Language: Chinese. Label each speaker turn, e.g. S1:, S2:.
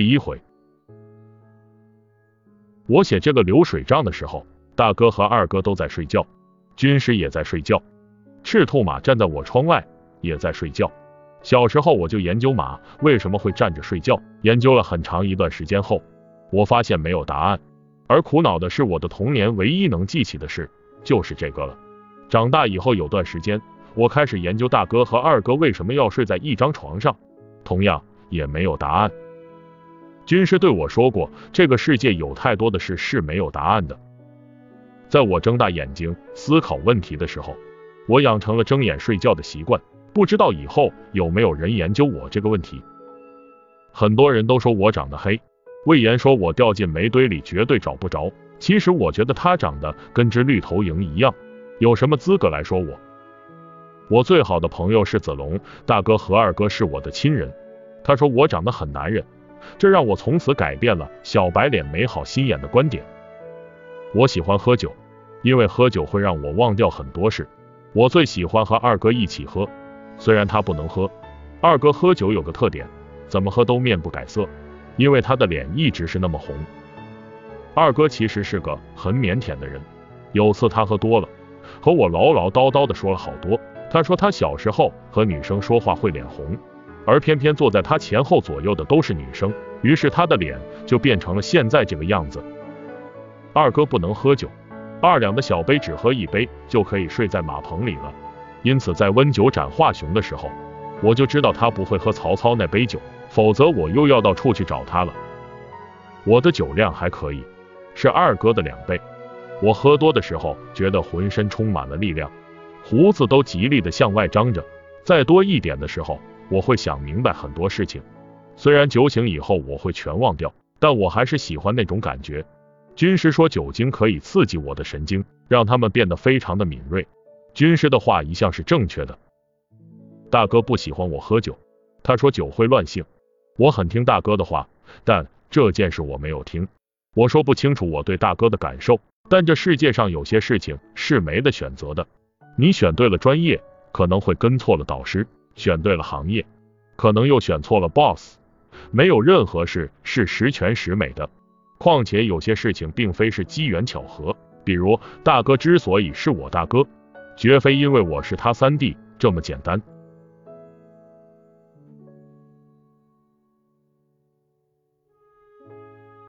S1: 第一回，我写这个流水账的时候，大哥和二哥都在睡觉，军师也在睡觉，赤兔马站在我窗外也在睡觉。小时候我就研究马为什么会站着睡觉，研究了很长一段时间后，我发现没有答案。而苦恼的是，我的童年唯一能记起的事就是这个了。长大以后有段时间，我开始研究大哥和二哥为什么要睡在一张床上，同样也没有答案。军师对我说过，这个世界有太多的事是没有答案的。在我睁大眼睛思考问题的时候，我养成了睁眼睡觉的习惯。不知道以后有没有人研究我这个问题？很多人都说我长得黑。魏延说：“我掉进煤堆里绝对找不着。”其实我觉得他长得跟只绿头蝇一样，有什么资格来说我？我最好的朋友是子龙，大哥和二哥是我的亲人。他说我长得很男人，这让我从此改变了小白脸美好心眼的观点。我喜欢喝酒，因为喝酒会让我忘掉很多事。我最喜欢和二哥一起喝，虽然他不能喝。二哥喝酒有个特点，怎么喝都面不改色。因为他的脸一直是那么红。二哥其实是个很腼腆的人。有次他喝多了，和我唠唠叨叨的说了好多。他说他小时候和女生说话会脸红，而偏偏坐在他前后左右的都是女生，于是他的脸就变成了现在这个样子。二哥不能喝酒，二两的小杯只喝一杯就可以睡在马棚里了。因此在温酒斩华雄的时候，我就知道他不会喝曹操那杯酒。否则我又要到处去找他了。我的酒量还可以，是二哥的两倍。我喝多的时候觉得浑身充满了力量，胡子都极力的向外张着。再多一点的时候，我会想明白很多事情。虽然酒醒以后我会全忘掉，但我还是喜欢那种感觉。军师说酒精可以刺激我的神经，让他们变得非常的敏锐。军师的话一向是正确的。大哥不喜欢我喝酒，他说酒会乱性。我很听大哥的话，但这件事我没有听。我说不清楚我对大哥的感受，但这世界上有些事情是没得选择的。你选对了专业，可能会跟错了导师；选对了行业，可能又选错了 boss。没有任何事是十全十美的。况且有些事情并非是机缘巧合，比如大哥之所以是我大哥，绝非因为我是他三弟这么简单。